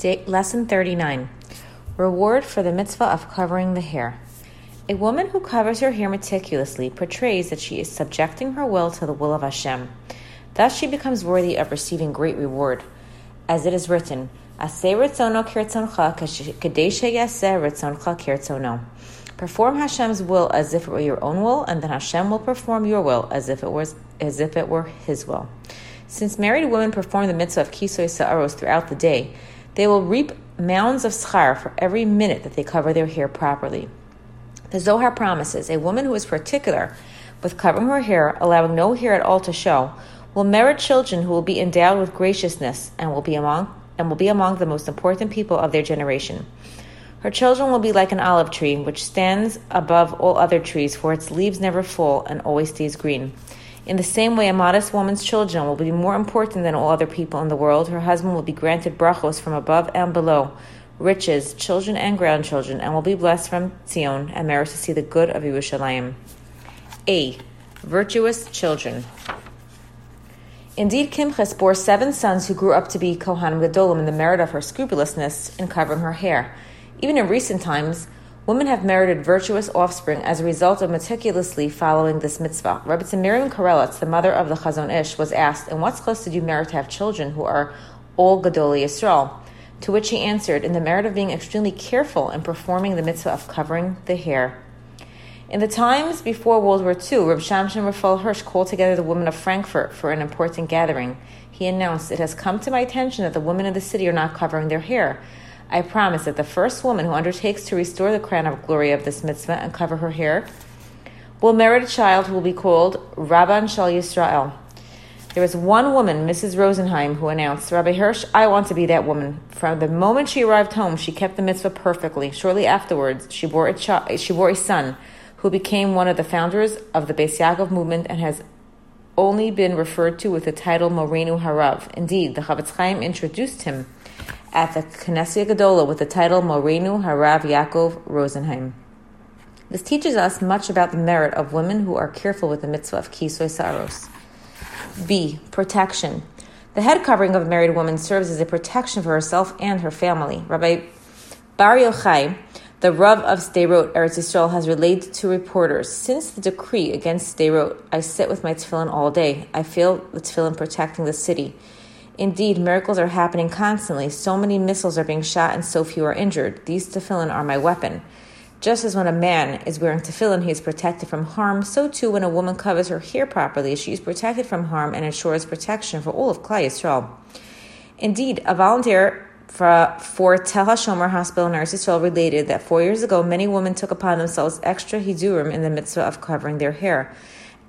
Day, lesson 39 Reward for the mitzvah of covering the hair. A woman who covers her hair meticulously portrays that she is subjecting her will to the will of Hashem. Thus, she becomes worthy of receiving great reward. As it is written. Perform Hashem's will as if it were your own will, and then Hashem will perform your will as if it was as if it were His will. Since married women perform the mitzvah of kisoy sa'aros throughout the day, they will reap mounds of schar for every minute that they cover their hair properly. The Zohar promises a woman who is particular with covering her hair, allowing no hair at all to show, will merit children who will be endowed with graciousness and will be among and will be among the most important people of their generation. Her children will be like an olive tree, which stands above all other trees, for its leaves never fall and always stays green. In the same way, a modest woman's children will be more important than all other people in the world. Her husband will be granted brachos from above and below, riches, children and grandchildren, and will be blessed from Zion and merit to see the good of Yerushalayim. A. Virtuous children. Indeed, Kimches bore seven sons who grew up to be Kohanim Gedolim in the merit of her scrupulousness in covering her hair. Even in recent times, Women have merited virtuous offspring as a result of meticulously following this mitzvah. Rabbi Miriam Karelitz, the mother of the Chazon Ish, was asked, "In what close did you merit to have children who are all Gedolei Yisrael?" To which he answered, "In the merit of being extremely careful in performing the mitzvah of covering the hair." In the times before World War II, Reb Shamshon Raphael Hirsch called together the women of Frankfurt for an important gathering. He announced, "It has come to my attention that the women of the city are not covering their hair." I promise that the first woman who undertakes to restore the crown of glory of this mitzvah and cover her hair will merit a child who will be called Rabban shel Yisrael. There was one woman, Mrs. Rosenheim, who announced, Rabbi Hirsch, I want to be that woman. From the moment she arrived home, she kept the mitzvah perfectly. Shortly afterwards, she bore a, chi- she bore a son who became one of the founders of the Beis Yaakov movement and has only been referred to with the title Morenu Harav. Indeed, the Chafetz Chaim introduced him at the Knesset Gedola with the title Morenu Harav Yaakov Rosenheim. This teaches us much about the merit of women who are careful with the mitzvah of Kisoy Saros. B. Protection. The head covering of a married woman serves as a protection for herself and her family. Rabbi Bar Yochai, the Rav of Sderot, Eretz Yisrael, has relayed to reporters, Since the decree against Sderot, I sit with my tefillin all day. I feel the tefillin protecting the city. Indeed, miracles are happening constantly. So many missiles are being shot and so few are injured. These tefillin are my weapon. Just as when a man is wearing tefillin, he is protected from harm, so too when a woman covers her hair properly, she is protected from harm and ensures protection for all of Klal Yisrael. Indeed, a volunteer for, for Tel HaShomer Hospital in Eretz Yisrael related that four years ago, many women took upon themselves extra hidurim in the mitzvah of covering their hair.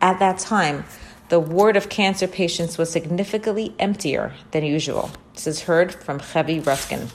At that time, the ward of cancer patients was significantly emptier than usual. This is heard from Chevi Ruskin.